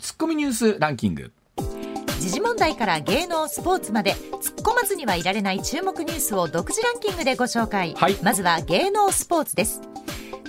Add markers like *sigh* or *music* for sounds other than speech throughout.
ツッコミニュースランキング。時事問題から芸能スポーツまで突っ込まずにはいられない注目ニュースを独自ランキングでご紹介、はい。まずは芸能スポーツです。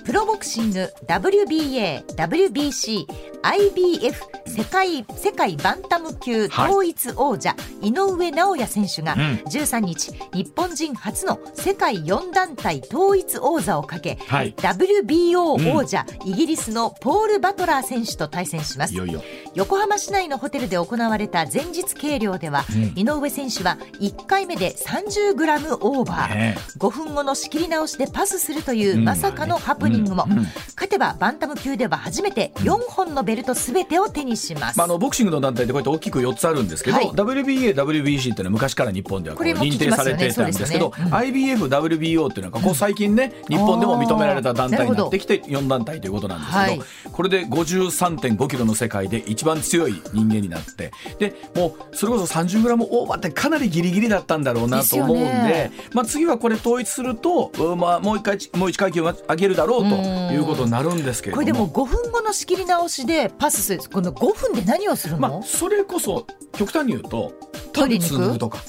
プロボクシング WBA、WBC、IBF 世界世界バンタム級はい。統一王者、井上尚弥選手がうん。13日、日本人初の世界4団体統一王座をかけ、はい。WBO 王者、イギリスのポール・バトラー選手と対戦します。いよいよ。横浜市内のホテルで行われた前日計量では、うん。井上選手は1回目で 30g オーバー、ね5分後の仕切り直しでパスするという、うん。まさかのハプニングも、うん。うん。勝てばバンタム級では初めて4本のベルトすべてを手にします、まあ、あのボクシングの団体でこうやって大きく4つあるんですけど、はい。WBA、WBC っていうのは昔から日本ではこう認定されてたんですけど、そうですよね IBF、WBO っていうのはここ最近ね、日本でも認められた団体になってきてな4団体ということなんですけど、はい。これで53.5キロの世界で一番強い人間になってでもうそれこそ 30g オーバーってかなりギリギリだったんだろうなと思うんでねまあ、次はこれ統一すると、うんまあ、もう一回もう一階級上げるだろうということになるんですけれども。これでも5分後の仕切り直しでパスするこの5分で何をするの、まあ、それこそ極端に言うとトイレに行くパンツ脱ぐとか。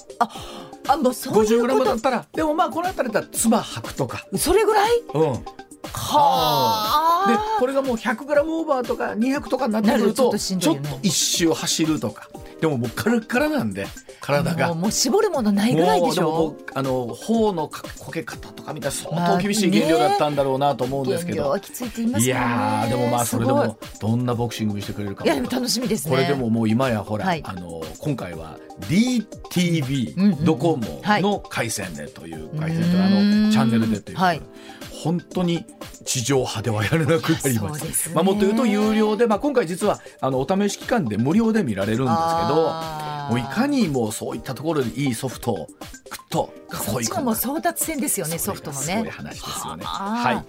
あもうそういうこ 50g だとったらでもまあこの辺りだったら唾吐くとか、それぐらい？うん、ではあ。これがもう 100g オーバーとか200とかになってくるとちょっと一周走るとかでももうカラッカラなんで体が。もう絞るものないぐらいでしょ？もうあの頬のかこけ方とかみたいな相当厳しい減量だったんだろうなと思うんですけど、ますいよね。やーでもまあそれでもどんなボクシング見せてくれるかいやでも楽しみですね。これでももう今やほら、はい。あの今回は DTV、うんうんドコモはい。の回線でという回線とあのチャンネルでという、はい本当に地上波ではやらなくなりましそうですねた。まあもっと言うと有料で、まあ今回実はあのお試し期間で無料で見られるんですけど、もういかにもうそういったところでいいソフトをぐっとそっちのもう争奪戦ですよねソフトのそういうね話ですよね。ははいあ。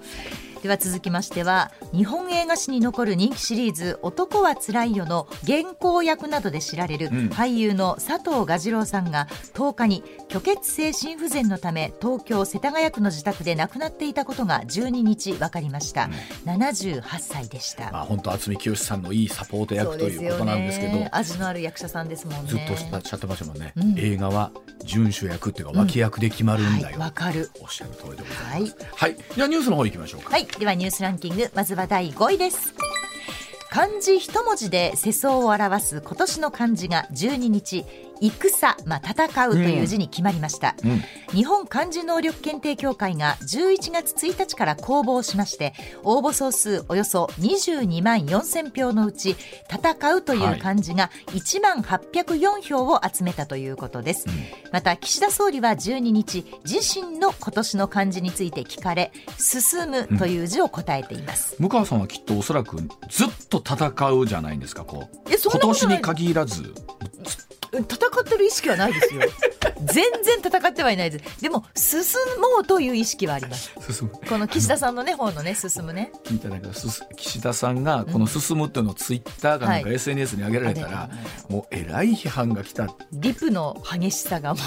では続きましては日本映画史に残る人気シリーズ「男はつらいよ」の原稿役などで知られるうん。俳優の佐藤蛾次郎さんが10日に虚血性心不全のため東京世田谷区の自宅で亡くなっていたことが12日分かりました、78歳でした、まあ本当渥美清さんのいいサポート役ということなんですけど。味のある役者さんですもんね。ずっとおっしゃってましたもんね、うん。映画は準主役っていうか脇役で決まるんだよ、はいわかる。おっしゃる通りでございます。はい、じゃあニュースの方行きましょうか。はい、ではニュースランキング。まずは第5位です。漢字一文字で世相を表す今年の漢字が12日。戦、まあ、戦うという字に決まりました、うん。日本漢字能力検定協会が11月1日から公募をしまして応募総数およそ22万4000票のうち戦うという漢字が1万804票を集めたということです、また岸田総理は12日自身の今年の漢字について聞かれ進むという字を答えています、向川さんはきっとおそらくずっと戦うじゃないですかこう。今年に限らず戦ってる意識はないですよ。全然戦ってはいないです。でも進もうという意識はあります。進む。この岸田さんのね方のね進むね。聞いたなんかすす岸田さんがこの「進む」っていうのをツイッターかなんかはい SNS に上げられたら、上もうえらい批判が来た。リプの激しさがも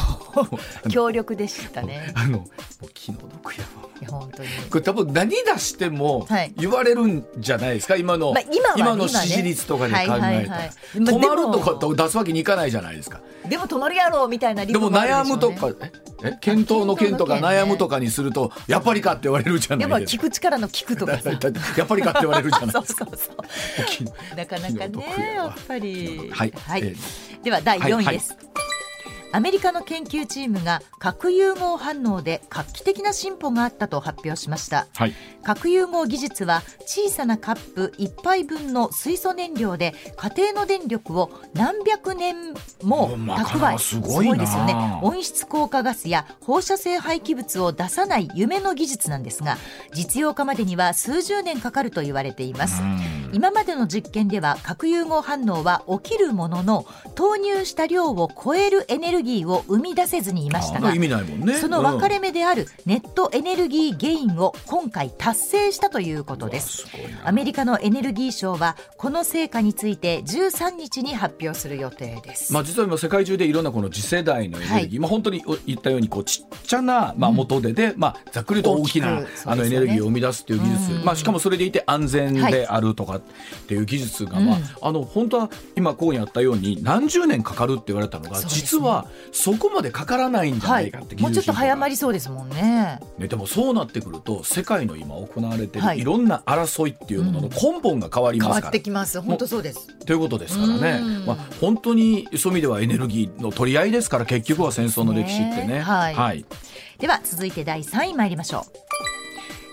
う強力でしたね。あのもう気の毒やわ。いや本当に。これ多分何出してもはい。言われるんじゃないですか？今の、まあ今は今の支持率とかで考えたら、はいはいはい。止まるとかと出すわけにいかないじゃないですか。でも止まるやろみたいなリでもプもある悩でしょうね。むとかええ？検討の検とか悩むとかにするとやっぱりかって言われるじゃやっぱないですか。聞く力の聞くとかさ。やっぱりかって言われるじゃないですか。そうそう気なかなかね *laughs* やっぱり。はい。えでは第4はい位です、アメリカの研究チームが核融合反応で画期的な進歩があったと発表しました。はい。核融合技術は小さなカップ1杯分の水素燃料で家庭の電力を何百年も蓄えすごいな。ですよね。温室効果ガスや放射性廃棄物を出さない夢の技術なんですが実用化までには数十年かかると言われています。今までの実験では核融合反応は起きるものの投入した量を超えるエネルルギーを生み出せずにいましたが意味ないもんね。その分かれ目であるネットエネルギーゲインを今回達成したということです。アメリカのエネルギー省はこの成果について13日に発表する予定です、まあ、実は今世界中でいろんなこの次世代のエネルギー、はい。まあ、本当に言ったようにこうちっちゃな、まあ、元手で、まあ、ざっくりと大きなあのエネルギーを生み出すという技術、まあ、しかもそれでいて安全であるとかっていう技術が、まあ、あの本当は今ここにあったように何十年かかるって言われたのが、実はそこまでかからないんじゃはないいかって、もうちょっと早まり、りそうですもんね。ね、でもそうなってくると世界の今行われてるはい。いろんな争いっていうものの根本が変わりますから。変わってきます。本当そうです。ということですからね。うん、まあ、本当にそういう意味ではエネルギーの取り合いですから結局は戦争の歴史ってね。ねはい。はい。では続いて第3位参りましょう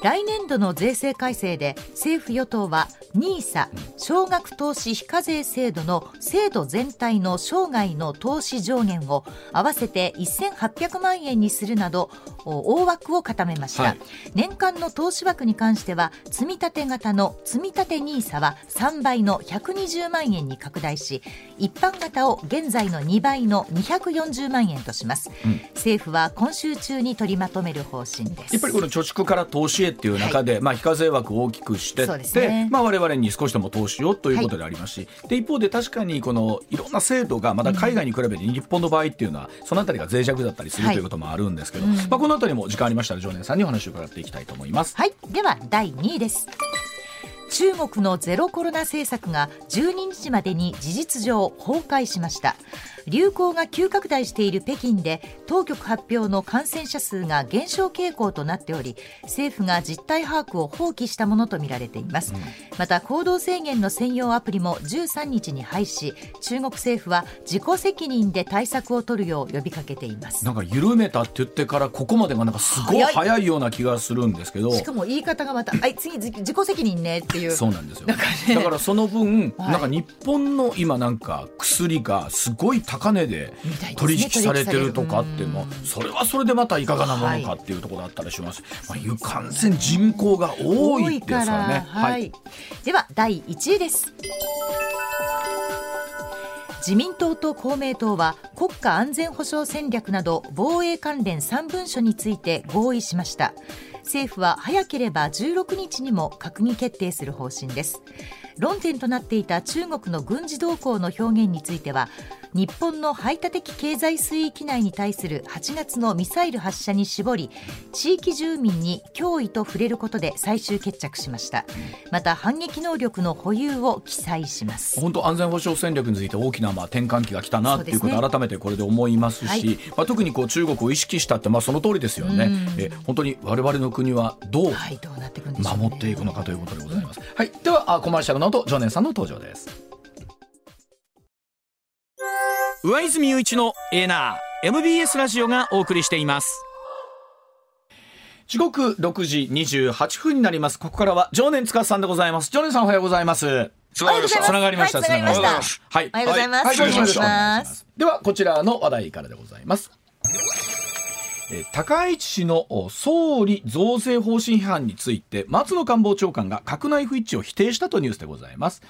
来年度の税制改正で政府与党は NISA 少額投資非課税制度の制度全体の生涯の投資上限を合わせて1800万円にするなどお大枠を固めました、はい。年間の投資枠に関しては積み立て型の積み立て NISA は3倍の120万円に拡大し一般型を現在の2倍の240万円とします、政府は今週中に取りまとめる方針です。やっぱりこの貯蓄から投資へっていう中で、まあ、非課税枠を大きくしてって、ね。まあ、我々に少しでも投資をということでありますし、で一方で確かにこのいろんな制度がまだ海外に比べて日本の場合っていうのはそのあたりが脆弱だったりするはいということもあるんですけど、まあ、このあたりも時間ありましたら常念さんにお話を伺っていきたいと思います。はい、では第2位です。中国のゼロコロナ政策が12日までに事実上崩壊しました流行が急拡大している北京で当局発表の感染者数が減少傾向となっており政府が実態把握を放棄したものとみられています、また行動制限の専用アプリも13日に廃止。中国政府は自己責任で対策を取るよう呼びかけています。なんか緩めたって言ってからここまでがなんかすごい早い。ような気がするんですけど。しかも言い方がまた「*laughs* あい次自自己責任ね」っていう。そうなんですよ、ね。だからその分、はい。なんか日本の今なんか薬がすごい高値で取引されてるとかっていうのそれはそれでまたいかがなものかっていうところだったりします、まあ、いう完全人口が多いですからね。はい、では第1位です。自民党と公明党は国家安全保障戦略など防衛関連3文書について合意しました。政府は早ければ16日にも閣議決定する方針です。論点となっていた中国の軍事動向の表現については日本の排他的経済水域内に対する8月のミサイル発射に絞り地域住民に脅威と触れることで最終決着しました。また反撃能力の保有を記載します。本当安全保障戦略について大きなまあ転換期が来たなっていうことを改めてこれで思いますしはい。まあ、特にこう中国を意識したってまあその通りですよね、え本当に我々の国はどう守っていくのかということでございます。はい、ではあコマーシャルの後常念さんの登場です。上泉雄一のエーナー MBS ラジオがお送りしています時刻6時28分になります。ここからは常念司さんでございます。常念さんおはようございます。つながりました。つながりました。はいつながりましたつながりましたはい。おはようございますはい、ではこちらの話題からでございます。高市氏の総理増税方針批判について松野官房長官が閣内不一致を否定したとニュースでございます、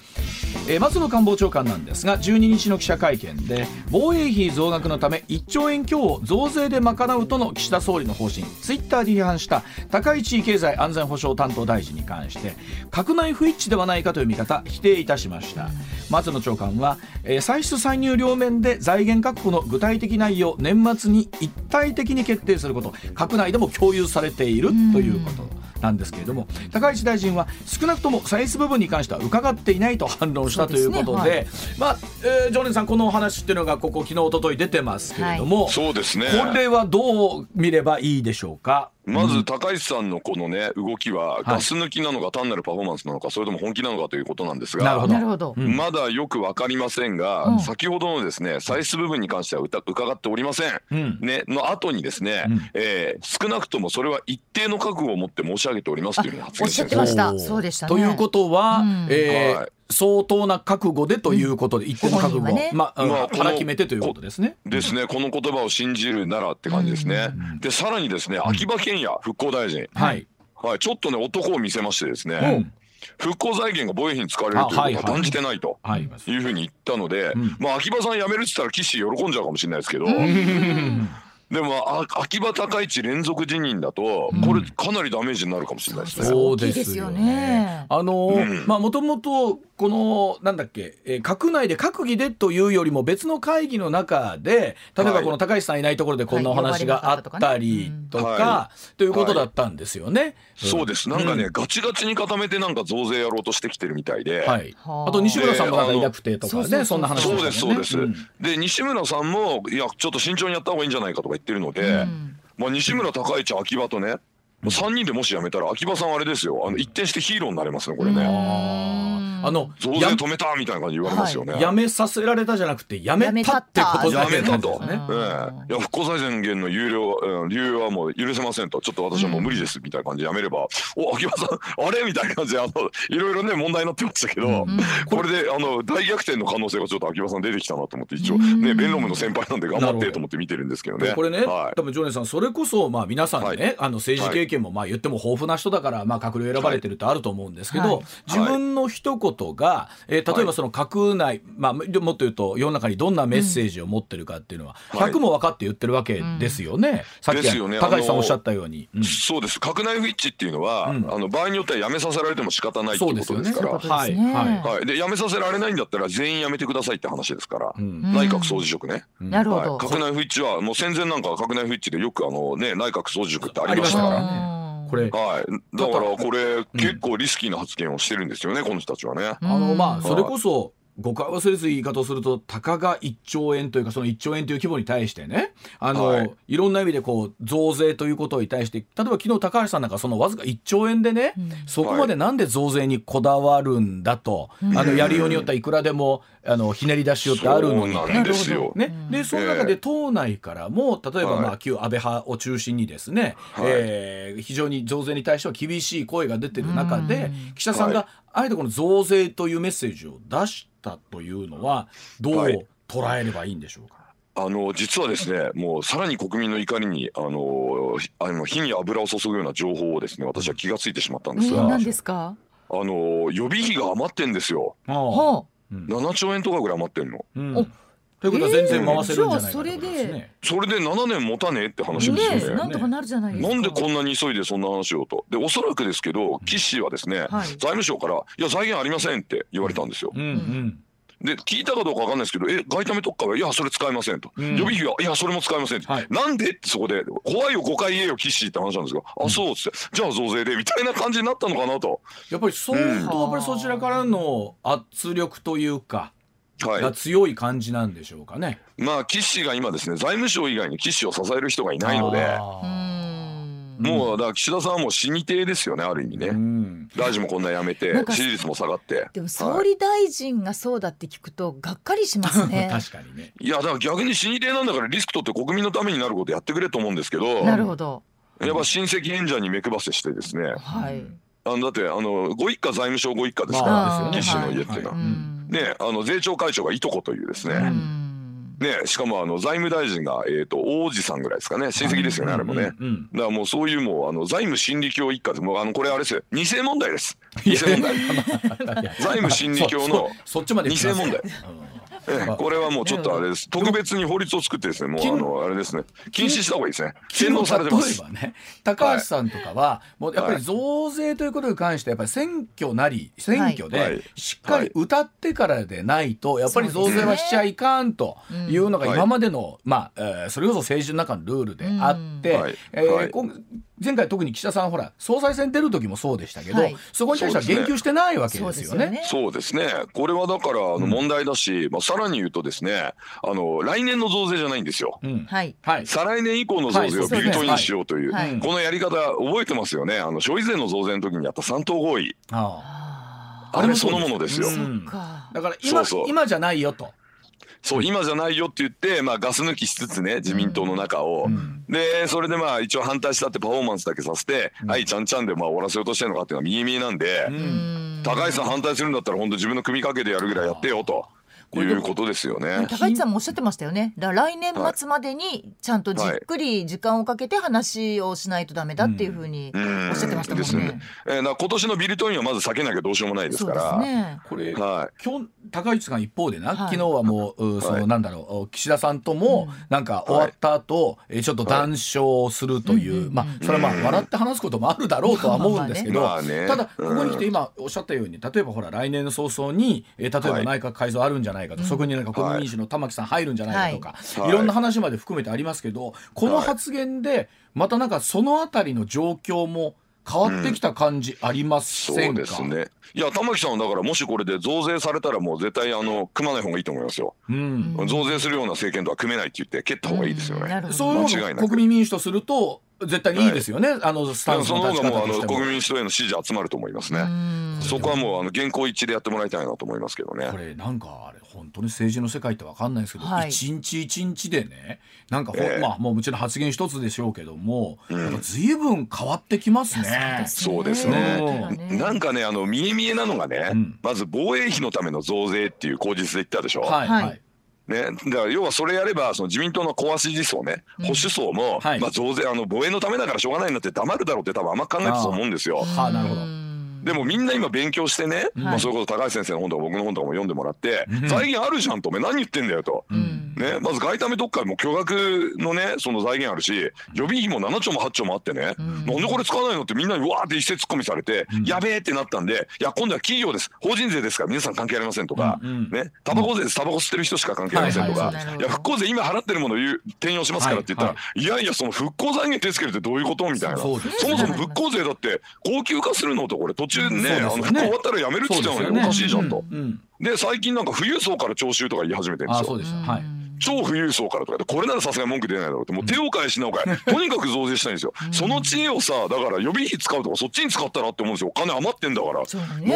松野官房長官なんですが12日の記者会見で防衛費増額のため1兆円強を増税で賄うとの岸田総理の方針ツイッターで批判した高市経済安全保障担当大臣に関して閣内不一致ではないかという見方否定いたしました。松野長官は、歳出歳入両面で財源確保の具体的内容年末に一体的に決定すること閣内でも共有されているということなんですけれども高市大臣は少なくとも歳出部分に関しては伺っていないと反論したということでそうでまあ、えー常連さんこのお話っていうのがここ昨日一昨日出てますけれども、そうですね。これはどう見ればいいでしょうか？まず高市さんのこのね動きはガス抜きなのか単なるパフォーマンスなのかそれとも本気なのかということなんですがなるほど。なるほど、うん。まだよくわかりませんが、うん。先ほどのですね歳出部分に関してはうた伺っておりません。うん。ねの後にですね、うん。えー少なくともそれは一定の覚悟を持って申し上げておりますというふうに発言しまよした。そうでしたね。ということは、うん。えーはい相当な覚悟でということで、一定の覚悟ね。まあ、まあこの腹決めてということですね。ですね、この言葉を信じるならって感じですね。うん。でさらにですね秋葉賢也復興大臣、はい。はい、ちょっとね男を見せましてですね、うん。復興財源が防衛費に使われるということあは断じてないと。はいい。うふうに言ったので、ん。まあ秋葉さん辞めるって言ったら岸喜んじゃうかもしれないですけど、でもあ秋葉高市連続辞任だとこれかなりダメージになるかもしれないですね。そうでですすよよね。ね。あのうん。まあもともとこのなんだっけ、えー閣内で閣議でというよりも別の会議の中で例えばはい。この高市さんいないところでこんなお話があったりとはい。かということだったんですよね。そうです。なんかね、うんガチガチに固めてなんか増税やろうとしてきてるみたいで、はい。はあ。あと西村さんもなんかいなくてとかねそうそうそうそんな話そうもですそうです、んで西村さんもいやちょっと慎重にやった方がいいんじゃないかとか言ってるので、うん。まあ、西村高市秋葉とね、もう3人でもし辞めたら秋葉さんあれですよ。あの一転してヒーローになれますねこれね、あの増税や止めたみたいな感じ言われますよね、やめさせられたじゃなくてやめたってことだやめたと、ね。ええ。いや復興財源の有料、うん、流用はもう許せませんと。ちょっと私はもう無理ですみたいな感じでやめれば、お秋葉さんあれみたいな感じであのいろいろね問題になってましたけど、これであの大逆転の可能性がちょっと秋葉さん出てきたなと思って一応ね弁論部の先輩なんで頑張ってと思って見てるんですけどね。これね、はい。多分ジョネさんそれこそまあ皆さんね、はい。あの政治経験もまあ言っても豊富な人だからまあ閣僚選ばれてるってあると思うんですけど、はい。自分の一言が、えー例えばその閣内、まあもっと言うと世の中にどんなメッセージを持ってるかっていうのは、はい。100も分かって言ってるわけですよね、さっきですよね。高橋さんおっしゃったように。うん。そうです。閣内不一致っていうのは、うん。あの場合によっては辞めさせられても仕方ないって。ことですから。そういはい。はい、で辞めさせられないんだったら全員辞めてくださいって話ですから、ん。内閣総辞職ね、はい、なるほど。閣内不一致はもう戦前なんか閣内不一致でよくあの、ね、内閣総辞職ってありましたからこれはい、だからこれ結構リスキーな発言をしてるんですよね、この人たちはね。あのまあんそれこそ誤解忘れず言い方をするとたかが1兆円というかその1兆円という規模に対してねあの、はい。い、ろんな意味でこう増税ということに対して例えば昨日高橋さんなんかそのわずか1兆円でね、そこまでなんで増税にこだわるんだと、あのやりようによってはいくらでもあのひねり出しようってあるのに。そうなんですよ。ね、でその中で党内からも例えばはい。まあ旧安倍派を中心にですね、はい。えー非常に増税に対しては厳しい声が出てる中でうん。岸田さんはがあえてこの増税というメッセージを出したというのはどはい。う捉えればいいんでしょうか？あの実はですねもうさらに国民の怒りにあのひあの火に油を注ぐような情報をですね私は気がついてしまったんですが、すか？あの予備費が余ってんですよ。ほ7兆円とかぐらい余ってんの？うんおということは全然回せるんじゃないかとえーじゃあそれで。それで7年持たねえってう。話ですよねねえ、なんとかなるじゃないですか。なんでこんなに急いでそんな話をとでおそらくですけど岸はですね、はい財務省から「いや財源ありません」って言われたんですよ。うんうんで聞いたかどうかわかんないですけど「え外為特化はいやそれ使えません」と「うん。予備費はいやそれも使えません」って、はい。なんでってそこで「怖いよ誤解言えよ岸」って話なんですが「あそう」っつって「じゃあ増税で」みたいな感じになったのかなと。やっぱり相当やっぱりそちらからの圧力というかはい。が強い感じなんでしょうかね。まあ岸が今ですね財務省以外に岸を支える人がいないので。もうだから岸田さんはもう死に体ですよねある意味ね。うん大臣もこんなやめて支持率も下がって。でも総理大臣がそうだって聞くとがっかりしますね。*laughs* 確かにね。いやだから逆に死に体なんだからリスク取って国民のためになることやってくれと思うんですけどなるほど。やっぱ親戚演者に目配せしてですねはい。あのだってあのご一家財務省ご一家ですから、まあ岸の家っていうのは、うはいん。ねあの税調会長がいとこというですね、うんねしかもあの財務大臣が、えー、と王子さんぐらいですかね。親戚ですよね、あれもね。うんうん。だからもうそういうもうあの財務心理教一家でもうあのこれあれですよ。偽問題です。偽問題。財務心理教の偽問題。ええこれはもうちょっとあれです。特別に法律を作ってですねもうあのあれですね。禁止した方がいいですね。洗脳されてます。例えばね高橋さんとかは、もうやっぱり増税ということに関してやっぱり選挙なり選挙はでい。しっかり歌ってからでないとやっぱり増税はしちゃいかんというのが今までの、まあ、えーそれこそ政治の中のルールであって、え今前回特に岸田さんほら総裁選出る時もそうでしたけど、はい。そこに対しては言及してないわけですよね。そうですね。これはだからあの問題だし、まあ、さらに言うとですねあの来年の増税じゃないんですよ。うん。はい。はい。再来年以降の増税をビルトインしようという、はい。このやり方覚えてますよね。あの消費税の増税の時にやった三党合意。ああ。あれそのものですよ、うん。だから今そうそう。今じゃないよと。そう今じゃないよって言って、まあ、ガス抜きしつつね自民党の中を、うん。でそれでまあ一応反対したってパフォーマンスだけさせて、はいちゃんちゃんでまあ終わらせようとしてるのかっていうのは見え見えなんで、うん。高橋さん反対するんだったら本当自分の組みかけでやるぐらいやってよと。こいうことですよね。高市さんもおっしゃってましたよね。だから来年末までにちゃんとじっくり時間をかけて話をしないとダメだっていうふうにうん。おっしゃってましたもんね。ですね。。えー、今年のビルトインはまず避けなきゃどうしようもないですそうですから。ね。これ、は今日高市さん一方でな、はい。昨日はもううその、はいなんだろう岸田さんともなんか終わった後、えーちょっと談笑するという、まあそれはまあうん笑って話すこともあるだろうとは思うんですけど、まあね。ただこうんこに来て今おっしゃったように例えばほら来年の早々に、えー例えば内閣改造あるんじゃないかと、そこになんか国民民主の玉木さん入るんじゃないかとか、はい。い、ろんな話まで含めてありますけどこの発言でまたなんかそのあたりの状況も変わってきた感じありませそんか、うですね。いや玉木さんはだからもしこれで増税されたらもう絶対あの組まない方がいいと思いますよ。うん。増税するような政権とは組めないって言って蹴った方がいいですよね。なるほど。そういう間違いなく。のが国民民主とすると絶対にいいですよね、あのスタンスその立ちの方がもうあの方としても。国民民主党への支持集まると思いますね。うんそこはもうあの現行一致でやってもらいたいなと思いますけどねこ。れなんかあれ本当に政治の世界ってわかんないですけど、はい一日一日でねなんかほ、ええまあもうもちろん発言一つでしょうけども、うんなんか随分変わってきますね。そうですねうんなんかねあの見え見えなのがね、うんまず防衛費のための増税っていう口実で言ったでしょ。はいはいはい。ね、だから要はそれやればその自民党の小足支層ね、保守層も、はいまあ、増税あの防衛のためだからしょうがないなって黙るだろうって多分あんま考えてたと思うんですよ。はあなるほど。でもみんな今勉強してね、まあ、それこそ高橋先生の本とか僕の本とかも読んでもらって、うん。財源あるじゃんとお前何言ってんだよと。うん。ね、まず外為特会も巨額のねその財源あるし予備費も7兆も8兆もあってね、ん。なんでこれ使わないのってみんなにわーって一斉ツッコミされて、やべえってなったんでいや今度は企業です。法人税ですから皆さん関係ありませんとか、ねタバコ税です。タバコ吸ってる人しか関係ありませんとか、はいや復興税今払ってるものを言う転用しますからって言ったら、、はいやいやその復興財源手つけるってどういうことみたいな。そもそも復興税だって高級化するのとこれ途中ねね。復興終わったらやめるって言ってたのにね。おかしいじゃんと。うん。で最近なんか富裕層から徴収とか言い始めてるんですよ。あそう。でした。はい。超富裕層からとかでこれならさすがに文句出ないだろうってもう手を変え品を変えとにかく増税したいんですよ。その知恵をさだから予備費使うとかそっちに使ったらって思うんですよ。お金余ってんだから。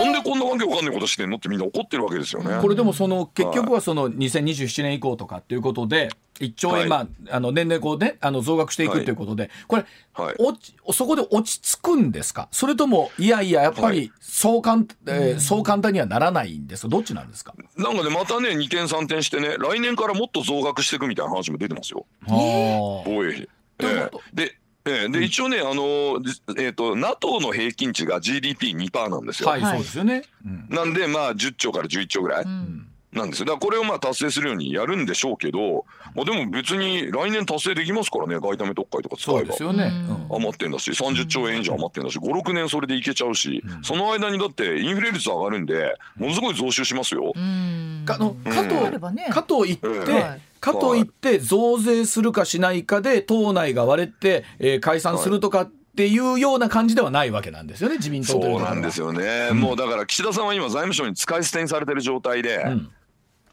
なんでこんなわけわかんないことしてんのってみんな怒ってるわけですよね。これでもその結局はその2027年以降とかっていうことで1兆円、はい。まああの年々こうねあの増額していくはい。ということでこれ、はい。落ちそこで落ち着くんですか？それともいやいややっぱはりそう簡,、えーそう簡単にはならないんですか？どっちなんですか？なんかねまたね2点3点してね来年からもっと増額していくみたいな話も出てますよ。防衛費。ええでええで一応ね、あのじえー、と NATO の平均値が GDP2% なんですよ。はい、はいそうですよね、うん。なんでまあ10兆から11兆ぐらい。うんなんですよ。だからこれをまあ達成するようにやるんでしょうけど、まあ、でも別に来年達成できますからね外為特会とか使えば。そうです。よね、うん。うん。余ってんだし30兆円以上余ってんだし56年それでいけちゃうし、その間にだってインフレ率上がるんでものすごい増収しますよ。うん。かあのかとあればね。かといって、はい。かといって増税するかしないかで党内が割れて、えー解散するとかっていうような感じではないわけなんですよね自民党というそうなんですよね、もうだから岸田さんは今財務省に使い捨てにされてる状態で、ん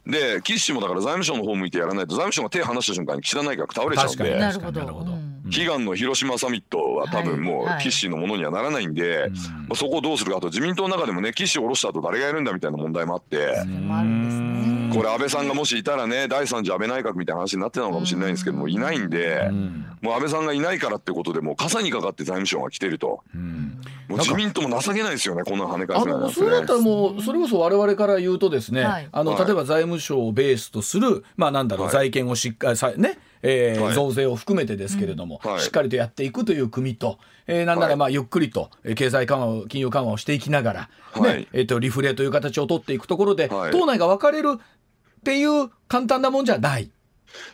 で岸氏もだから財務省の方向いてやらないと財務省が手離した瞬間に岸田内閣倒れちゃうん確かに。でなるほど。なるほど。うん悲願の広島サミットは多分もうはい。はい岸氏のものにはならないんで、まあ、そこをどうするかあと自民党の中でもね岸氏を下ろした後誰がやるんだみたいな問題もあって。これ安倍さんがもしいたらね第三次安倍内閣みたいな話になってたのかもしれないんですけどもいないんでもう安倍さんがいないからってことでもう傘にかかって財務省が来てると。もう自民党も情けないですよねこんな跳ね返あせなんてのそれだったらね。もうそれこそ我々から言うとですね、はい。あのはい。例えば財務省をベースとするまあなんだろう、はい。財源をしっかりさね、えーはい。増税を含めてですけれども、うん。はい。しっかりとやっていくという組と、えーなんならはい。まあゆっくりとえー経済緩和を金融緩和をしていきながら、はい。ねえー、とリフレという形を取っていくところで、はい。党内が分かれるっていう簡単なもんじゃない。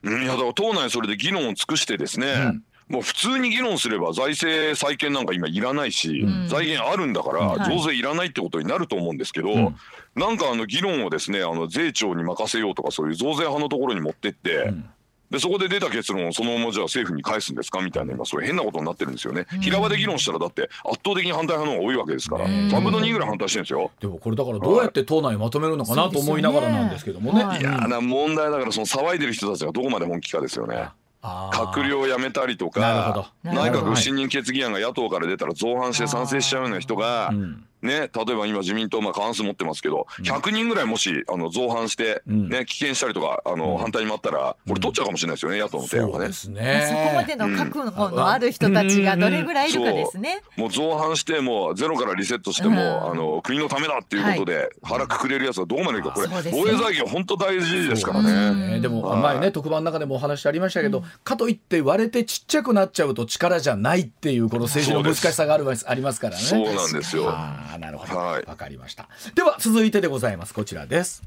うんいやだから党内それで議論を尽くしてですね、うん。もう普通に議論すれば財政再建なんか今いらないし、ん。財源あるんだからはい。増税いらないってことになると思うんですけど、ん。なんかあの議論をですねあの税調に任せようとかそういう増税派のところに持ってって、んでそこで出た結論をそのままじゃあ政府に返すんですかみたいな今そういう変なことになってるんですよね。平場で議論したらだって圧倒的に反対派の方が多いわけですから、ね3分の2ぐらい反対してるんですよ。でもこれだからどうやって党内をまとめるのかなと思いながらなんですけどもね。そうですいやーな問題だからその騒いでる人たちがどこまで本気かですよね。閣僚を辞めたりとかど内閣不信任決議案が野党から出たら造反して賛成しちゃうような人が、うんね、例えば今自民党まあ過半数持ってますけど、100人ぐらいもしあの造反して、うん。ね、棄権したりとかあの、反対に回ったらこれ取っちゃうかもしれないですよね、野党の提案がね。そうで。すまあそこまねでの覚悟のある人たちがどれぐらいいるかですね。もう造反してもうゼロからリセットしても、うん。あの国のためだっていうことで腹くくれるやつはどこまでいくかこれそうですね。防衛財源本当大事ですからうね。でもはい。前ね特番の中でもお話ありましたけど、かといって割れてちっちゃくなっちゃうと力じゃないっていうこの政治の難しさがあるありますからね。そうなんですよ。なるほど、わはい。かりました。では続いてでございます。こちらです。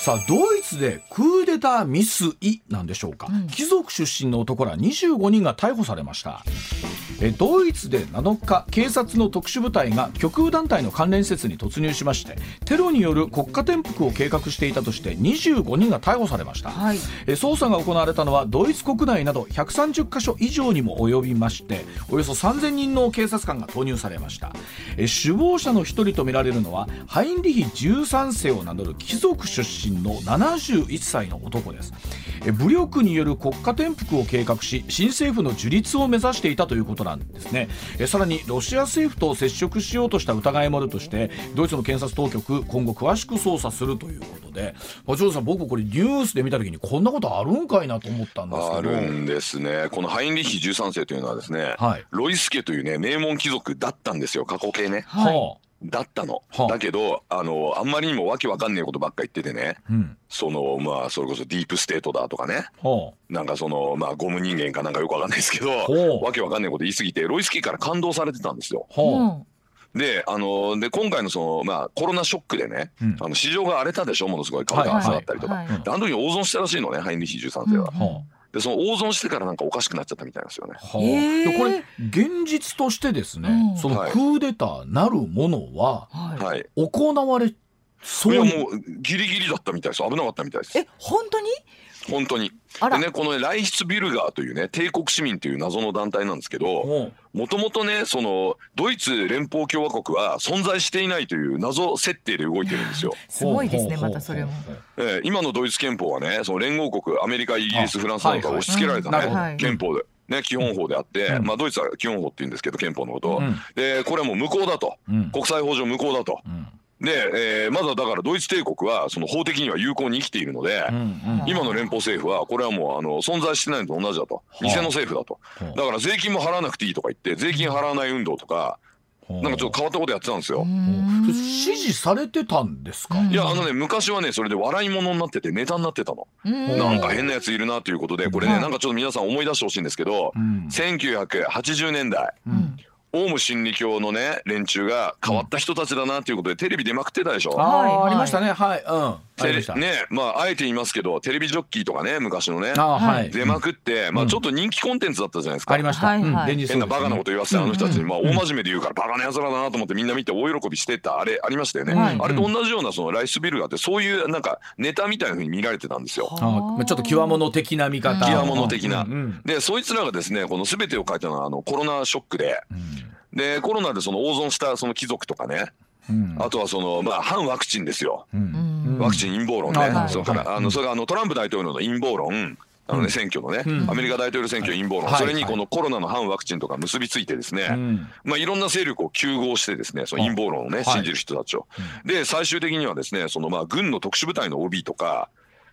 さあドイツでクーデター未遂なんでしょうか、貴族出身の男ら25人が逮捕されました。えドイツで7日警察の特殊部隊が極右団体の関連施設に突入しましてテロによる国家転覆を計画していたとして25人が逮捕されました、はい。え捜査が行われたのはドイツ国内など130カ所以上にも及びましておよそ3000人の警察官が投入されました。え首謀者の一人とみられるのはハインリヒ13世を名乗る貴族出身の71歳の男です。え武力による国家転覆を計画し新政府の樹立を目指していたということなんですね。えさらにロシア政府と接触しようとした疑いもあるとしてドイツの検察当局今後詳しく捜査するということで。松尾さん僕これニュースで見た時にこんなことあるんかいなと思ったんですけど。あるんですね。このハインリッヒ13世というのはですね、はい。ロイス家というね名門貴族だったんですよ。過去形ね。はいはだったの。はあだけどあのあんまりにもわけわかんねえことばっか言っててね。あうんそのまあそれこそディープステートだとかね。はなんかそのまあゴム人間かなんかよくわかんないですけどほうわけわかんないこと言い過ぎてロイス家から勘当されてたんですよ。あはうんであので今回のそのまあコロナショックでね、うんあの市場が荒れたでしょものすごい株価が下がったりとか。はいはいであの時に大損したらしいのねハインリッヒ13世は。あはでその大損してからなんかおかしくなっちゃったみたいですよね。あ。はあこれ現実としてですね、うん。そのはい。クーデターなるものははい。はい。行われそういやもうギリギリだったみたいです。危なかったみたいです。え本当に？本当にでねこのライヒツビルガーというね帝国市民という謎の団体なんですけどほもともとねそのドイツ連邦共和国は存在していないという謎設定で動いてるんですよ、うすごいですねまたそれも。えー今のドイツ憲法はねその連合国アメリカイギリスフランスなどから押し付けられたはいはいうんね憲法で。ね、基本法であって、うん。まあ、ドイツは基本法って言うんですけど憲法のこと。を、うん。でこれはもう無効だと、うん。国際法上無効だと、うんで、えーまだだからドイツ帝国はその法的には有効に生きているので、うんうん。今の連邦政府はこれはもうあの存在してないのと同じだと偽の政府だと。はあだから税金も払わなくていいとか言って税金払わない運動とかなんかちょっと変わったことやってたんですよ。支持されてたんですか、うんいやあのね昔はねそれで笑い物になっててネタになってたの。うん。なんか変なやついるなということでこれねはいなんかちょっと皆さん思い出してほしいんですけどうん。1980年代。うんオウム真理教のね連中が変わった人たちだなということでテレビ出まくってたでしょ？あはいはい。あありましたね。はい。うん。あテレねまああえて言いますけどテレビジョッキーとかね昔のね。あはい。出まくってまうん。あちょっと人気コンテンツだったじゃないですか。ありました、はいはい。うん。変なバカなこと言わせてあの人たちに、うん。まあ大真面目で言うからバカな奴らだなと思ってみんな見て大喜びしてたあれありましたよね、はい。あれと同じようなそのライスビルガーってそういうなんかネタみたいな風に見られてたんですよ。あ。まあちょっと極物的な見方。極物的な。うん。うん。でそいつらがですねこの全てを書いたのはあのコロナショックで。うんでコロナでその大損したその貴族とかね。うん。あとはそのまあ反ワクチンですよ。うん。うんワクチン陰謀論ね、それから、はい。あのそれがあのトランプ大統領の陰謀論。あのね、選挙のね、うん。アメリカ大統領選挙陰謀論、はいそれにこのコロナの反ワクチンとか結びついてですね、うん。まあ、いろんな勢力を糾合してですねその陰謀論をね、はい。信じる人たちを。で最終的にはですねそのまあ軍の特殊部隊の OB とか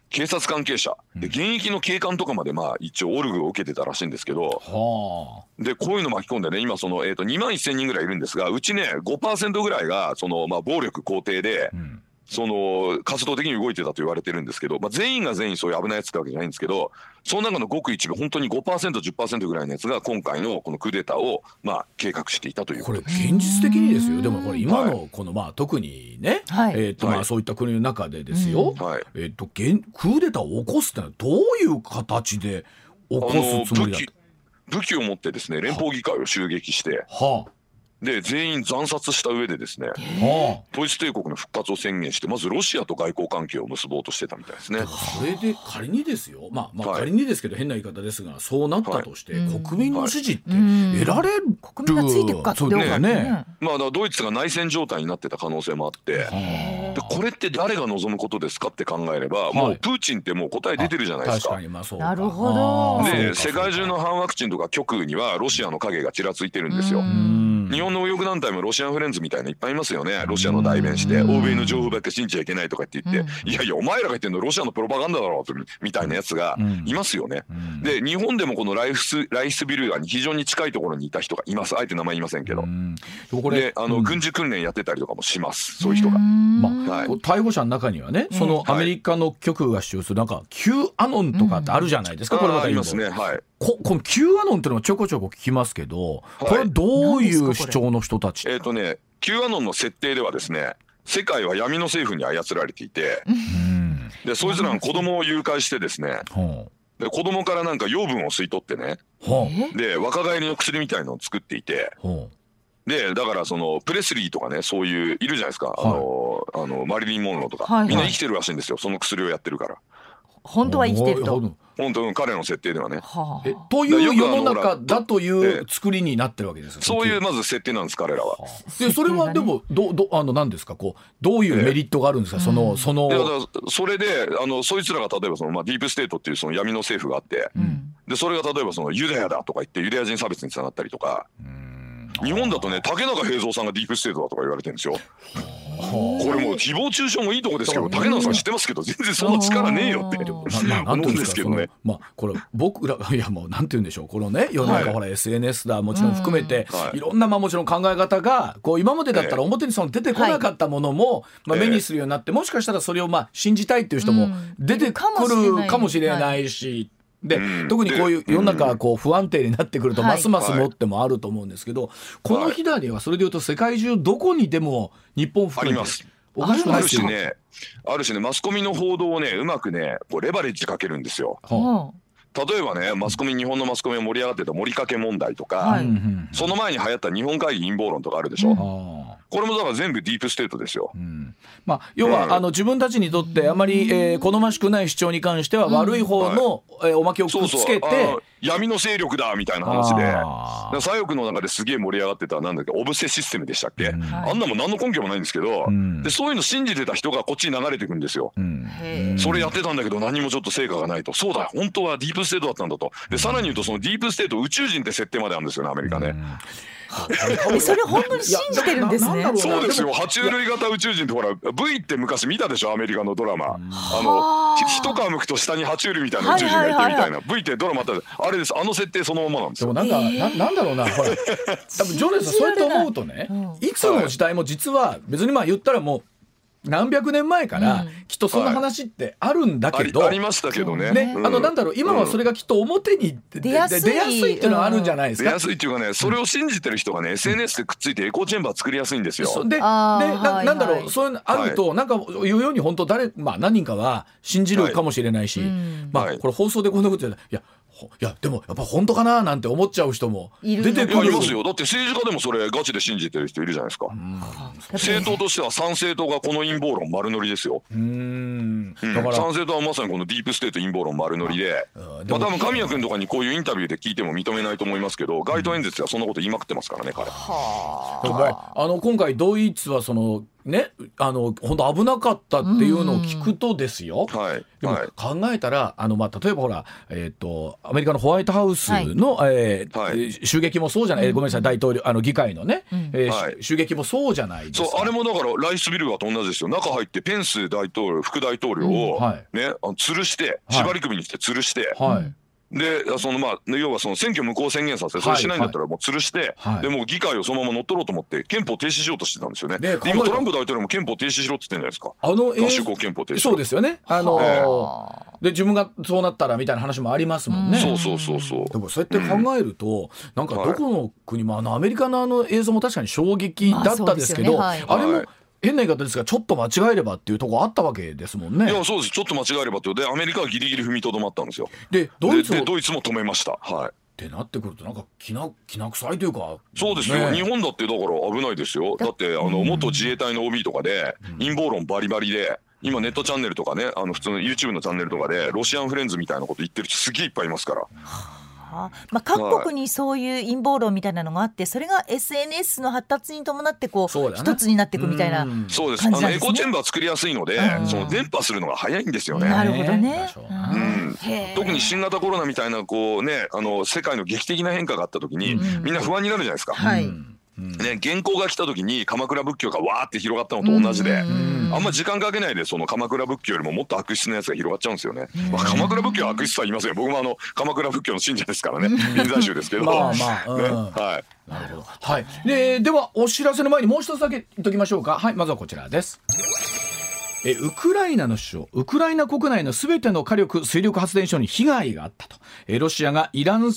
警察関係者。で現役の警官とかまでまあ一応オルグを受けてたらしいんですけど。はでこういうの巻き込んでね今その、えー、と2万1,000人ぐらいいるんですがうちね5%ぐらいがそのまあ暴力肯定であ、うんその活動的に動いてたと言われてるんですけど、まあ、全員が全員そういう危ないやつってわけじゃないんですけどその中のごく一部本当に 5%10% ぐらいのやつが今回のこのクーデターをまあ計画していたというこれことです。現実的にですよ。でもこれ今のこのまあ特にね、はい。えっとまはい。あそういった国の中でですよ、はい。えっと現クーデターを起こすってのはどういう形で起こすつもりだ？武器武器を持ってですね連邦議会を襲撃して。はで全員惨殺した上でですねドイツ帝国の復活を宣言してまずロシアと外交関係を結ぼうとしてたみたいですね。あ。それで仮にですよ。まあまあはい。仮にですけど変な言い方ですがそうなったとしてはい。国民の支持ってうん。得られる国民がついていくかってそうだよね。まあドイツが内戦状態になってた可能性もあって。はでこれって誰が望むことですかって考えれば、もうプーチンってもう答え出てるじゃないですか。なるほど。でか世界中の反ワクチンとか極右にはロシアの影がちらついてるんですよ日本の右翼団体もロシアンフレンズみたいないっぱいいますよね。ロシアの代弁して欧米の情報ばっか信じちゃいけないとかって言って、いやいやお前らが言ってんのロシアのプロパガンダだろみたいなやつがいますよね。うん。で日本でもこのライフスライスビルガーに非常に近いところにいた人がいますあえて名前言いませんけど。うん。であの、うん。軍事訓練やってたりとかもします。そういう人が。まあ、はい。逮捕者の中にはね、そのアメリカの極右が主張するなんか Q アノンとかってあるじゃないですか、これまた今あーありますね。はい。ここの Q アノンっていうのはちょこちょこ聞きますけど、これどういう主張の人たち、えっ、とね Q アノンの設定ではですね世界は闇の政府に操られていてうん。でそいつらが子供を誘拐してですねほで子供からなんか養分を吸い取ってねで若返りの薬みたいのを作っていてほでだからそのプレスリーとかねそういういるじゃないですか、あのあのマリリン・モンローとか、はいはい。みんな生きてるらしいんですよその薬をやってるから本当は生きてると。本当。彼の設定ではね。はあ。えという世の中だといえうえ作りになってるわけですよそういうまず設定なんです彼らは。でそれはでもどどあの何ですかこうどういうメリットがあるんですか、そのその。それであのそいつらが例えばその、まあ、ディープステートっていうその闇の政府があって、うん。でそれが例えばそのユダヤだとか言ってユダヤ人差別につながったりとか。うん。日本だとね竹中平蔵さんがディープステートだとか言われてるんですよ。これもう誹謗中傷もいいとこですけど竹中さん知ってますけど全然そんな力ねえよって。なななんで *laughs* 思うんですけどね。まあこれ僕らいやもうなんて言うんでしょう。このね世の中はい。ほら SNS だもちろん含めてい。いろんなまあもちろん考え方がこう今までだったらええ。表にその出てこなかったものもまあええ。目にするようになってもしかしたらそれをまあ信じたいっていう人もうん。出てくるかもしれないし。でうん。特にこういうで世の中がこう不安定になってくるとはい。ますますもってもあると思うんですけどこの日だにはそれでいうと世界中どこにでも日本含めてあります。おかしくないあですよ。るしね。あるしね。マスコミの報道をねうまくねこうレバレッジかけるんですよ。は例えばねマスコミ日本のマスコミが盛り上がってたモリカケ問題とか、はいその前に流行った日本会議陰謀論とかあるでしょ、うん。ああこれもだから全部ディープステートですよ。うん。まあ、要は、うん。あの自分たちにとってあまり、えー好ましくない主張に関しては悪い方の、えーおまけをくそうそう。っつけて闇の勢力だみたいな話で。左翼の中ですげえ盛り上がってたなんだっけオブセシステムでしたっけ、うん。あんなもん何の根拠もないんですけど、うん。でそういうの信じてた人がこっちに流れていくんですよ。それやってたんだけど何もちょっと成果がないと。そうだ本当はディープステートだったんだと。でさらに言うとそのディープステート宇宙人って設定まであるんですよねアメリカね、えそれ本当に信じてるんですね。そうですよ。爬虫類型宇宙人ってほら V って昔見たでしょアメリカのドラマ、あはの一皮むくと下に爬虫類みたいな宇宙人がいてみたいな。V ってドラマあったあれですあの設定そのままなんですよ。でもなんか、ななんだろうなほら。*laughs* 多分ジョネさんそうやって思うとね、うん。いつの時代も実は別にまあ言ったらもう何百年前からうん。きっとそんな話ってあるんだけど、あり *laughs* ましたけどね。ね、うん。あのなんだろう今はそれがきっと表に出出やすい。出やすいっていうのはあるんじゃないですか？出やすいっていうかねそれを信じてる人がね SNS でくっついてエコーチェンバー作りやすいんですよ。そででなはいなんだろう、はいそういうのあると、なんか言うように本当誰まあ何人かは信じるかもしれないし、うん。まあはい。これ放送でこんなこと言ったらいやほいやでもやっぱ本当かななんて思っちゃう人もいるい出てくる。やいますよ。だって政治家でもそれガチで信じてる人いるじゃないですか、政党としては参政党がこの陰謀論丸乗りですよ、うーん。うん。だから、参政党はまさにこのディープステート陰謀論丸乗りで、まあ多分神谷君とかにこういうインタビューで聞いても認めないと思いますけど街頭演説ではそんなこと言いまくってますからね彼。でもあの今回ドイツはそのねあの本当危なかったっていうのを聞くとですよ、はいでもはい考えたらあの、まあ、例えばほら、えー、とアメリカのホワイトハウスの、えーはい。えー襲撃もそうじゃない、えーごめんなさい大統領あの議会のね、えーはい。襲撃もそうじゃないですか。そうあれもだからライスビルガーと同じですよ。中入ってペンス大統領副大統領を、うん。はい。ねあの吊るしてはい。縛り首にして吊るして、はいでそのまあ要はその選挙無効宣言させてそれしないんだったらもう吊るして、はいでもう議会をそのまま乗っ取ろうと思って憲法停止しようとしてたんですよね。でで今トランプ大統領も憲法停止しろって言ってんじゃないですか。あの映合衆国憲法停止そうですよね。あのはで自分がそうなったらみたいな話もありますもんね。そうそうそうそう。でもそうやって考えると、なんかどこの国もあのアメリカのあの映像も確かに衝撃だったですけど、まあそうですよねあれもはい変な言い方ですがちょっと間違えればっていうところあったわけですもんね。い。やそうです。ちょっと間違えればってでアメリカはギリギリ踏みとどまったんですよ。でドイツをでっでドイツも止めました。はい。てなってくるとなんかきなきな臭いというか。そうですよ、ね。日本だってだから危ないですよ。だってあの元自衛隊の OB とかで陰謀論バリバリで今ネットチャンネルとかねあの普通の YouTube のチャンネルとかでロシアンフレンズみたいなこと言ってる人すげえいっぱいいますからあまあ、各国にそういう陰謀論みたいなのがあってそれが SNS の発達に伴ってこうそうだね。一つになっていくみたいな。うん。そうです。あのエコチェンバー作りやすいので、うん。その電波するのが早いんですよね。なるほどね。ね。うん。特に新型コロナみたいなこうねあの世界の劇的な変化があった時に、うん。みんな不安になるじゃないですか、はい。うんね、原稿が来た時に鎌倉仏教がわーって広がったのと同じで、あんま時間かけないでその鎌倉仏教よりももっと悪質なやつが広がっちゃうんですよね。まあ、鎌倉仏教は悪質とは言いませんよ僕もあの鎌倉仏教の信者ですからね臨済宗ですけど。まあまあ、うんねはいなるほど。はい。で、では、お知らせの前にもう一つだけ言っときましょうか。はい、まずはこちらです。えウクライナの首相、ウクライナ国内のすべての火力、水力発電所に被害があったと。えロシアがイラン、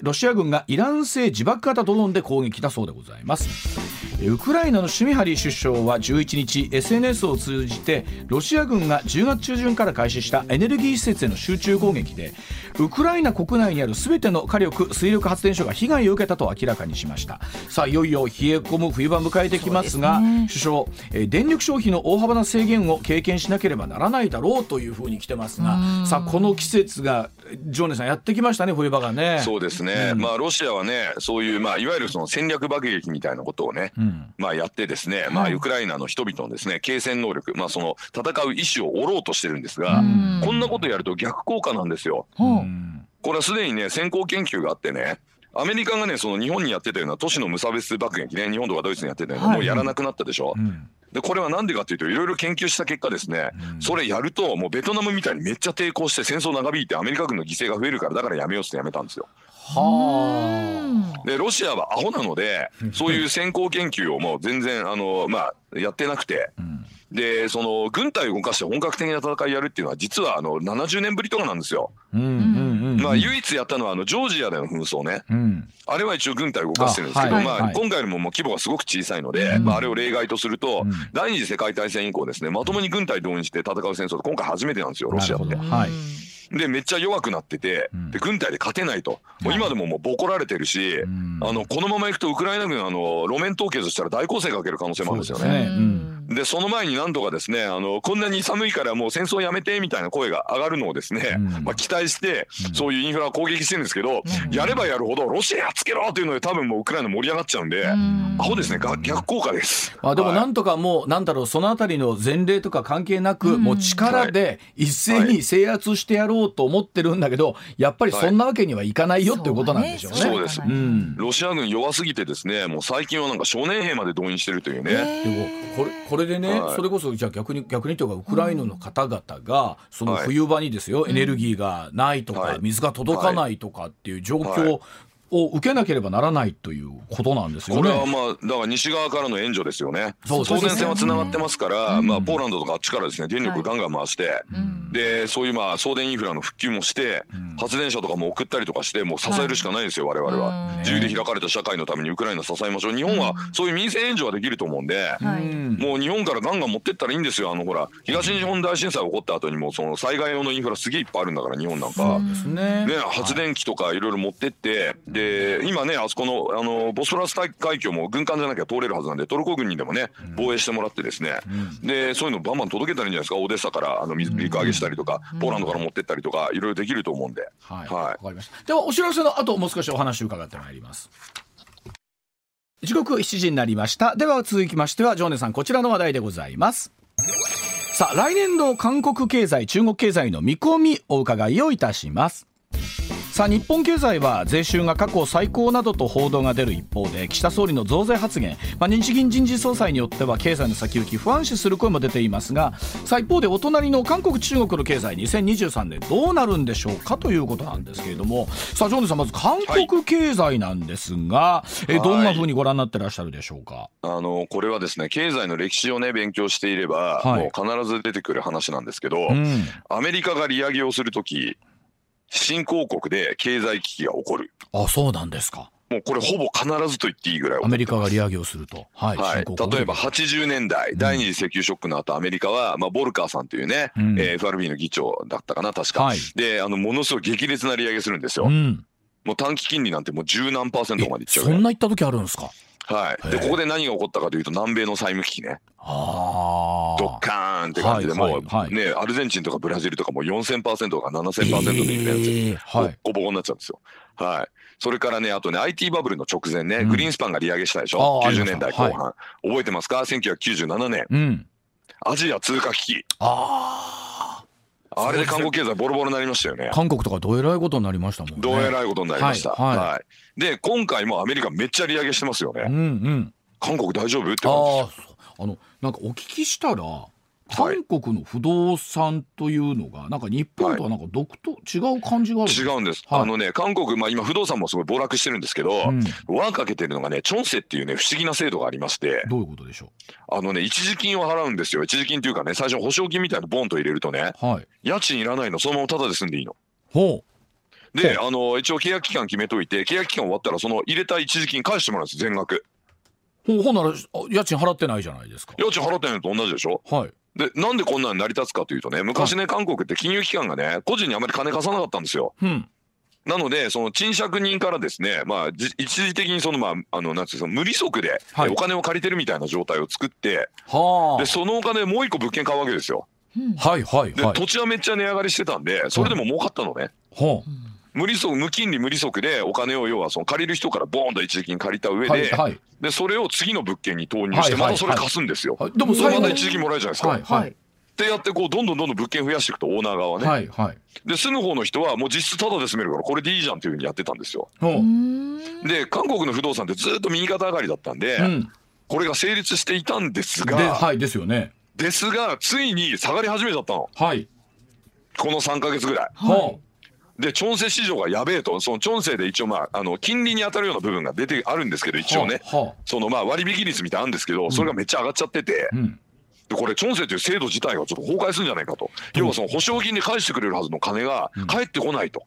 ロシア軍がイラン製自爆型ドローンで攻撃だそうでございます。ウクライナのシュミハリ首相は11日、SNS を通じて、ロシア軍が10月中旬から開始したエネルギー施設への集中攻撃で、ウクライナ国内にあるすべての火力、水力発電所が被害を受けたと明らかにしました。さあ、いよいよ冷え込む冬場を迎えてきますが、首相、えー電力消費の大幅な制限を経験しなければならないだろうというふうに来てますが、さあ、この季節が、ジョーネさんやってきましたね、冬場がね。そうですね、まあロシアはねそういうまあいわゆるその戦略爆撃みたいなことをね、まあやってですね、まあウクライナの人々のですね継戦能力まあその戦う意思を折ろうとしてるんですが、こんなことやると逆効果なんですよ。これはすでにね先行研究があってねアメリカがねその日本にやってたような都市の無差別爆撃ね日本とかドイツにやってたような、もうやらなくなったでしょ。でこれはなんでかというといろいろ研究した結果ですね、それやるともうベトナムみたいにめっちゃ抵抗して戦争長引いてアメリカ軍の犠牲が増えるからだからやめようってやめたんですよ。はでロシアはアホなのでそういう先行研究をもう全然あの、まあ、やってなくて。でその軍隊を動かして本格的な戦いやるっていうのは実はあの70年ぶりとかなんですよ。まあ唯一やったのはあのジョージアでの紛争ね。うん。あれは一応軍隊を動かしてるんですけど、まあ今回よりももう規模がすごく小さいので、まああれを例外とすると、第二次世界大戦以降ですね、まともに軍隊動員して戦う戦争って今回初めてなんですよ、ロシアってはい。でめっちゃ弱くなってて、で軍隊で勝てないと、もう今でももうボコられてるし、あのこのままいくとウクライナ軍あの路面凍結したら大攻勢かける可能性もあるんですよね。うん。でその前に何とかですねあのこんなに寒いからもう戦争やめてみたいな声が上がるのをですね、まあ、期待して、そういうインフラを攻撃してるんですけど、やればやるほどロシアやっつけろっていうので多分もうウクライナ盛り上がっちゃうんで、アホですね。が逆効果です。あでもはい。なんとかもう、なんだろう、そのあたりの前例とか関係なく、もう力で一斉に制圧してやろうと思ってるんだけど、やっぱりそんなわけにはいかないよっていうことなんでしょうね。そうですうん。ロシア軍弱すぎてですねもう最近はなんか少年兵まで動員してるというね。でもこれこれでね、はいそれこそじゃあ逆に逆にというかウクライナの方々がその冬場にですよ、エネルギーがないとか、はい水が届かないとかっていう状況を受けなければならないということなんですよね。これはまあだから西側からの援助ですよね。そうですね送電線はつながってますから、まあポーランドとかあっちからですね電力ガンガン回して、でそういうまあ送電インフラの復旧もして、発電車とかも送ったりとかしてもう支えるしかないですよ、我々は。自由で開かれた社会のためにウクライナ支えましょう。日本はそういう民生援助はできると思うんで。もう日本からガンガン持ってったらいいんですよ。あのほら東日本大震災起こった後にもうその災害用のインフラすげえいっぱいあるんだから日本なんか。ね。ね、発電機とかいろいろ持ってって、で今ねあそこのあのボスポラス海峡も軍艦じゃなきゃ通れるはずなんでトルコ軍にでもね防衛してもらってですね、でそういうのバンバン届けたらいいんじゃないですかオデッサからあの水陸揚げしたりとか、ポーランドから持ってったりとかいろいろできると思うんで、はい、はわかりました。ではお知らせの後もう少しお話を伺ってまいります。時刻7時になりました。では続きましてはジョーネさんこちらの話題でございます。さあ来年の韓国経済中国経済の見込みお伺いをいたします。さあ日本経済は税収が過去最高などと報道が出る一方で岸田総理の増税発言、まあ、日銀人事総裁によっては経済の先行き不安視する声も出ていますがさあ一方でお隣の韓国中国の経済2023年どうなるんでしょうかということなんですけれどもさあジョーネさんまず韓国経済なんですが、えはい。どんなふうにご覧になってらっしゃるでしょうか？あのこれはですね経済の歴史をね勉強していれば、はい。もう必ず出てくる話なんですけど、うん、アメリカが利上げをするとき新興国で経済危機が起こる。あそうなんですか。もうこれほぼ必ずと言っていいぐらいアメリカが利上げをすると。はい、はい、例えば80年代、第二次石油ショックの後アメリカは、まあ、ボルカーさんというね、うん。えー FRB の議長だったかな確か、はい。であのものすごい激烈な利上げするんですよ、うん、もう短期金利なんてもう十何パーセントまでいっちゃうそんな言った時あるんですか？はい、でここで何が起こったかというと南米の債務危機ねあドッカーンって感じでもう、はいはいはいねアルゼンチンとかブラジルとかもう4000%とか7000%のインフレ率えーはいボコボコになっちゃうんですよ。はい。それからね、あとね、IT バブルの直前ね、うんグリーンスパンが利上げしたでしあょ、90ーありました年代後半、覚えてますか ?1997 年、うん。アジア通貨危機。ああれで韓国経済ボロボロになりましたよね。韓国とかどえらいことになりましたもんね。どうえらいことになりました。はいはいはい。で、今回もアメリカめっちゃ利上げしてますよね。うんうん。韓国大丈夫ってあ感じあ、のなんかお聞きしたら。韓国の不動産というのがなんか日本とはなんか独特、違う感じがある違うんです。はいあのね、韓国、まあ今不動産もすごい暴落してるんですけど、うん輪かけてるのがね、チョンセっていうね、不思議な制度がありまして、どういうことでしょあのね、一時金を払うんですよ。一時金っていうかね、最初保証金みたいなのボンと入れるとね、うはい家賃いらないの、そのままタダで住んでいいの。ほで、あの、一応契約期間決めといて、契約期間終わったら、その入れた一時金返してもらうんです、全額。うほうほんならあ家賃払ってないじゃないですか。家賃払ってないのと同じでしょ。はい。で、なんでこんなに成り立つかというとね、昔ね、韓国って金融機関がね、個人にあまり金貸さなかったんですよ。うん。なので、その賃借人からですね、まあ、じ一時的にその、まあ、あの、なんていうの、無利息で、はい。えお金を借りてるみたいな状態を作って、はあ。で、そのお金でもう一個物件買うわけですよ。はいはいで、はい。土地はめっちゃ値上がりしてたんで、それでも儲かったのね。ほ無利息、無金利無利息でお金を要はその借りる人からボーンと一時金借りた上うで、はいはい。で、それを次の物件に投入して、はいはいまたそれ貸すんですよ。はいでもそれまた一時金もらえるじゃないですか。はいはいってやってこうどんどんどんどん物件増やしていくとオーナー側はね、はいはい。で住む方の人はもう実質タダで住めるからこれでいいじゃんっていうふうにやってたんですよ。で韓国の不動産ってずっと右肩上がりだったんで、うん。これが成立していたんですがではいですよね。ですがついに下がり始めちゃったの。はい。この3か月ぐらい。ほでチョンセ市場がやべえと。そのチョンセで一応まああの金利に当たるような部分が出てあるんですけどう一応ね。はあはそのまあ割引率みたいなのあるんですけどそれがめっちゃ上がっちゃってて、あうん。でこれチョンセという制度自体がちょっと崩壊するんじゃないかと。要はその保証金で返してくれるはずの金が返ってこないと。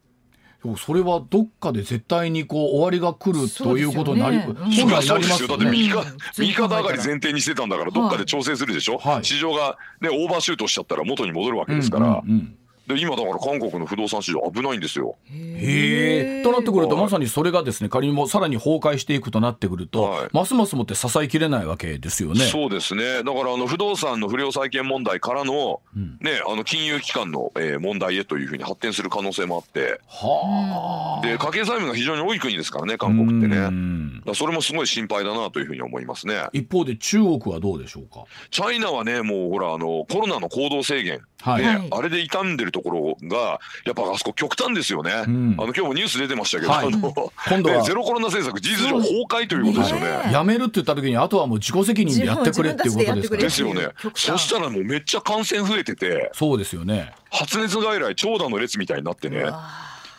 でもそれはどっかで絶対にこう終わりが来るということになり、そうですよね。そうですよ。だって。右かうん。右肩上がり前提にしてたんだから、どっかで調整するでしょ、はい。市場が、ね、オーバーシュートしちゃったら元に戻るわけですから、うんうんうんで今だから韓国の不動産市場危ないんですよ。へえ。となってくるとまさにそれがですね仮にもさらに崩壊していくとなってくると、はいますますもって支えきれないわけですよね。そうですね。だからあの不動産の不良債権問題からの、んね、あの金融機関の、えー問題へというふうに発展する可能性もあって、はあ。で家計債務が非常に多い国ですからね、韓国ってね。うだそれもすごい心配だなというふうに思いますね。一方で中国はどうでしょうか？チャイナはね、もうほら、あのコロナの行動制限はい。あれで傷んでるところが、やっぱあそこ極端ですよね。んあの今日もニュース出てましたけど、はいあの今度はねゼロコロナ政策、事実上崩壊ということですよね。やめるって言った時にあとはもう自己責任でやってくれっていうことですか？ですよねそしたらもうめっちゃ感染増えてて、そうですよね。発熱外来長蛇の列みたいになってね。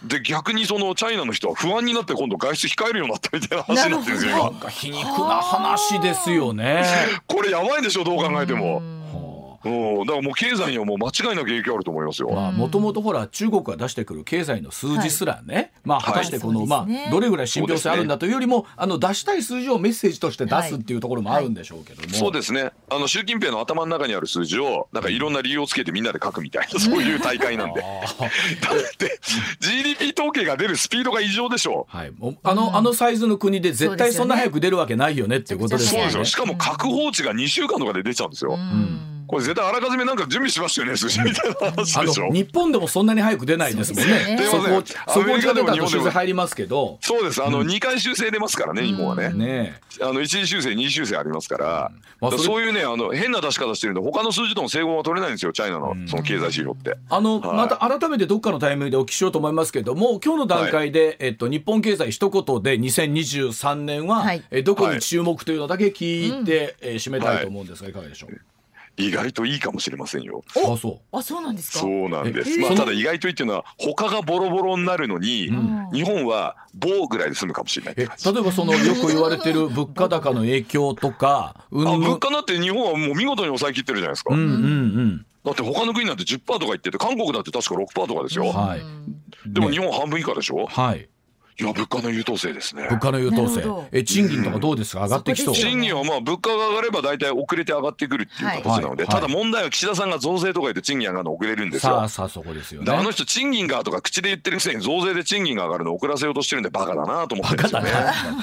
で逆にそのチャイナの人は不安になって今度外出控えるようになったみたいな話になってるんですよ皮肉な話ですよね。これやばいでしょどう考えても。はうん、だからもう経済にはもう間違いなく影響あると思いますよ。あまあもともとほら中国が出してくる経済の数字すらね、まあ果たしてこの、はいまあどれぐらい信憑性あるんだというよりも、あの出したい数字をメッセージとして出すっていうところもあるんでしょうけども、そうですね。あの習近平の頭の中にある数字をなんかいろんな理由をつけてみんなで書くみたいなそういう大会なんで。だって GDP 統計が出るスピードが異常でしょ。はい、もうあの、あのサイズの国で絶対そんな早く出るわけないよねっていうことですよね。そうですよ。しかも確保値が2週間とかで出ちゃうんですよ。これ絶対あらかじめなんか準備しましたよね *laughs* 数字みたいな話あでしょ？の。日本でもそんなに早く出ないですもんね。そこそこを出たと修正入りますけど、そうです。あの2回修正出ますからね日本はね。ねあの一次修正二次修正ありますから。まあそういうねあの変な出し方してるんで他の数字との整合が取れないんですよチャイナのその経済指標って。あの、はい。また改めてどっかのタイミングでお聞きしようと思いますけども今日の段階で、えっと、日本経済一言で2023年は、はい。えどこに注目というのだけ聞いて、えー締めたいと思うんですがいかがでしょう、意外といいかもしれませんよ。あそうあそうなんですか？そうなんです。まあただ意外といいっていうのは他がボロボロになるのに、日本は棒ぐらいで済むかもしれない。例えばそのよく言われてる物価高の影響とかうんあ物価だって日本はもう見事に抑えきってるじゃないですか。うんうんうんだって他の国なんて10%とか言ってて韓国だって確か6%とかですよ。はいでも日本半分以下でしょ？はいいや物価の優等生ですね。物価の優等生。え賃金とかどうですか？上がってきそう。賃金はまあ物価が上がれば大体遅れて上がってくるっていう形なので、はい。ただ問題は岸田さんが増税とか言って賃金上がるの遅れるんですよ。さあさあそこですよね。であの人賃金がとか口で言ってるくせに増税で賃金が上がるのを遅らせようとしてるんでバカだなと思ってるんですよね。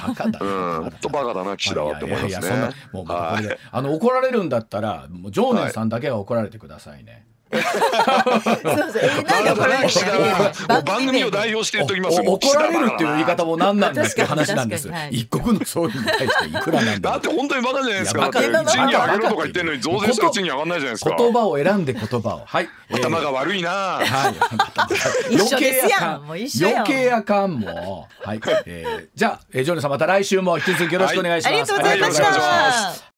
バカだな。うん、ほん。とバカだな岸田は。って思いますね。やややそんなもうはいあの怒られるんだったらもう常念さんだけは怒られてくださいね。そうそうえなんで怒られ番組名を代表して言っときます怒られるっていう言い方も何なんですっていう話なんですい一国の総理に対していくらなんだだって本当にバカじゃないですか。賃金上げろとか言ってんのに増税したら賃金上がんないじゃないですか。言葉を選んで言葉をはい、えー頭が悪いな。はい。余計あかん余計あかんもう。はい。えー、じゃあ、えー、ジョニーさんまた来週も引き続きよろしくお願いします。ありがとうございました。